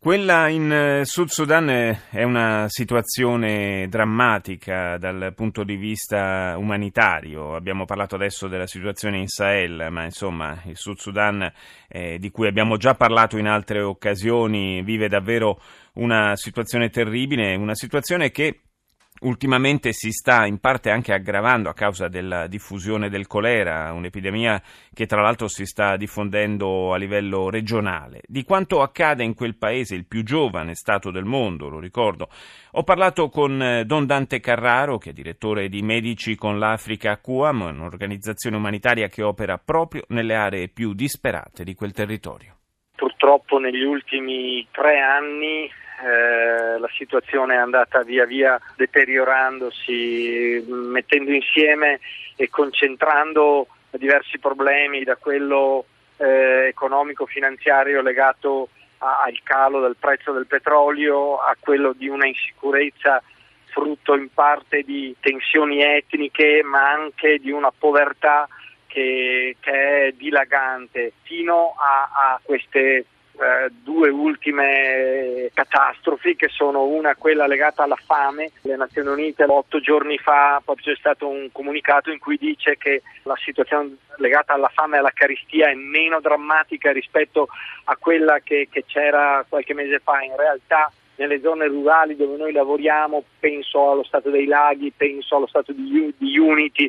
Quella in eh, Sud Sudan è una situazione drammatica dal punto di vista umanitario. Abbiamo parlato adesso della situazione in Sahel, ma insomma il Sud Sudan, eh, di cui abbiamo già parlato in altre occasioni, vive davvero una situazione terribile, una situazione che ultimamente si sta in parte anche aggravando a causa della diffusione del colera, un'epidemia che tra l'altro si sta diffondendo a livello regionale. Di quanto accade in quel paese, il più giovane Stato del mondo, lo ricordo. Ho parlato con eh, Don Dante Carraro, che è direttore di Medici con l'Africa QAM, un'organizzazione umanitaria che opera proprio nelle aree più disperate di quel territorio. Purtroppo negli ultimi tre anni eh, la situazione è andata via via deteriorandosi, mettendo insieme e concentrando diversi problemi, da quello eh, economico-finanziario legato a, al calo del prezzo del petrolio, a quello di una insicurezza frutto in parte di tensioni etniche, ma anche di una povertà che, che è dilagante, fino a, a queste eh, due ultime catastrofi che sono una quella legata alla fame. Le Nazioni Unite otto giorni fa c'è stato un comunicato in cui dice che la situazione legata alla fame e alla caristia è meno drammatica rispetto a quella che, che c'era qualche mese fa. In realtà nelle zone rurali dove noi lavoriamo, penso allo stato dei laghi, penso allo stato di, di Unity,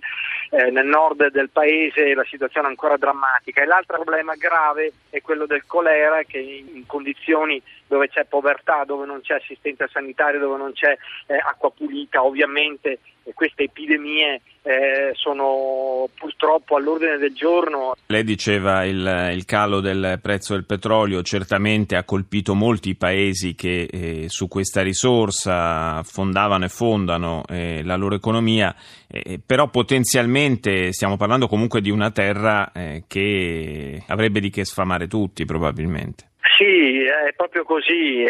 eh, nel nord del paese la situazione è ancora drammatica. E l'altro problema grave è quello del colera che in condizioni dove c'è povertà, dove non c'è assistenza sanitaria, dove non c'è eh, acqua pulita, ovviamente queste epidemie eh, sono purtroppo all'ordine del giorno. Lei diceva il, il calo del prezzo del petrolio certamente ha colpito molti paesi che eh, su questa risorsa fondavano e fondano eh, la loro economia, eh, però potenzialmente stiamo parlando comunque di una terra eh, che avrebbe di che sfamare tutti probabilmente. Sì, è proprio così.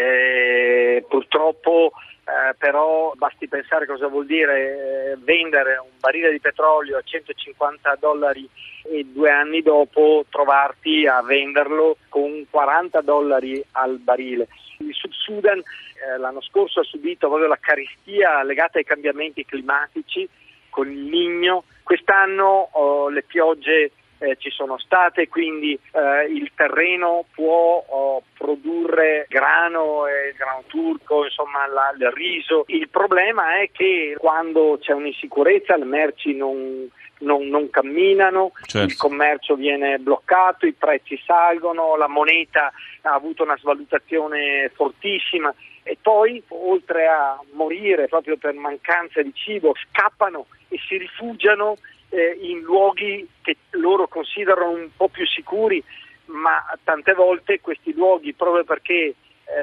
purtroppo eh, però basti pensare cosa vuol dire eh, vendere un barile di petrolio a 150 dollari e due anni dopo trovarti a venderlo con 40 dollari al barile. Il Sud Sudan eh, l'anno scorso ha subito proprio la carestia legata ai cambiamenti climatici con il ligno, quest'anno oh, le piogge eh, ci sono state, quindi eh, il terreno può oh, produrre grano, eh, grano turco, insomma la, il riso. Il problema è che quando c'è un'insicurezza le merci non, non, non camminano, certo. il commercio viene bloccato, i prezzi salgono, la moneta ha avuto una svalutazione fortissima e poi oltre a morire proprio per mancanza di cibo scappano e si rifugiano eh, in luoghi che loro considerano un po' più sicuri, ma tante volte questi luoghi, proprio perché eh,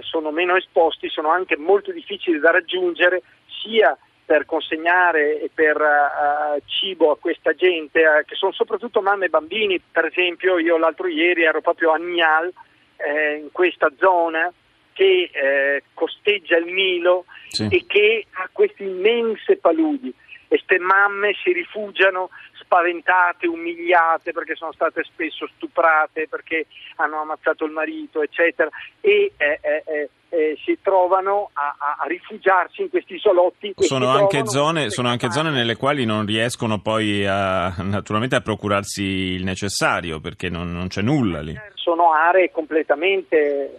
sono meno esposti, sono anche molto difficili da raggiungere, sia per consegnare e per uh, cibo a questa gente, uh, che sono soprattutto mamme e bambini. Per esempio, io l'altro ieri ero proprio a Nial, eh, in questa zona che eh, costeggia il Nilo sì. e che ha queste immense paludi e queste mamme si rifugiano spaventate, umiliate perché sono state spesso stuprate, perché hanno ammazzato il marito, eccetera, e eh, eh, eh, eh si trovano a, a, rifugiarsi in questi isolotti. Sono anche, zone, sono anche, zone, nelle quali non riescono poi a, naturalmente a procurarsi il necessario perché non, non c'è nulla lì. Sono aree completamente eh,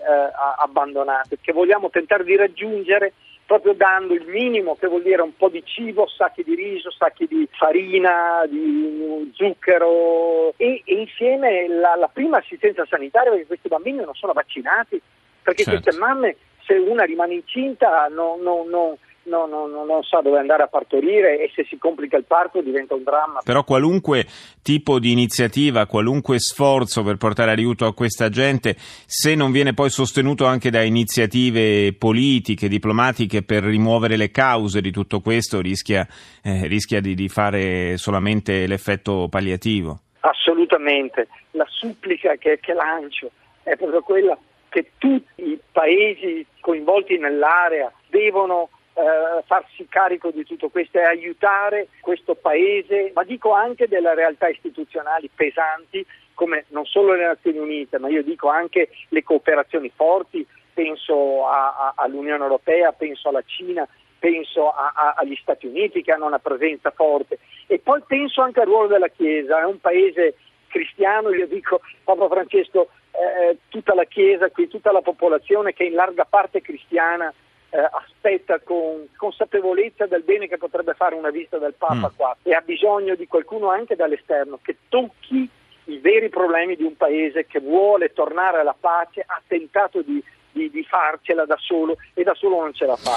abbandonate che vogliamo tentare di raggiungere proprio dando il minimo, che vuol dire un po' di cibo, sacchi di riso, sacchi di farina, di zucchero e, e insieme la, la, prima assistenza sanitaria perché questi bambini non sono vaccinati, perché certo. queste mamme se una rimane incinta non, non, non no, no, no, non sa dove andare a partorire e se si complica il parto diventa un dramma. Però qualunque tipo di iniziativa, qualunque sforzo per portare aiuto a questa gente, se non viene poi sostenuto anche da iniziative politiche, diplomatiche per rimuovere le cause di tutto questo, rischia, eh, rischia di, di fare solamente l'effetto palliativo. Assolutamente, la supplica che, che lancio è proprio quella che tutti i paesi coinvolti nell'area devono eh, farsi carico di tutto questo e aiutare questo paese, ma dico anche delle realtà istituzionali pesanti come non solo le Nazioni Unite, ma io dico anche le cooperazioni forti, penso a, a, all'Unione Europea, penso alla Cina, penso a, agli Stati Uniti che hanno una presenza forte. E poi penso anche al ruolo della Chiesa, è un paese cristiano, io dico Papa Francesco, eh, tutta la Chiesa qui, tutta la popolazione che è in larga parte cristiana eh, aspetta con consapevolezza del bene che potrebbe fare una vista del Papa mm. qua e ha bisogno di qualcuno anche dall'esterno che tocchi i veri problemi di un paese che vuole tornare alla pace, ha tentato di, di, di farcela da solo e da solo non ce la fa.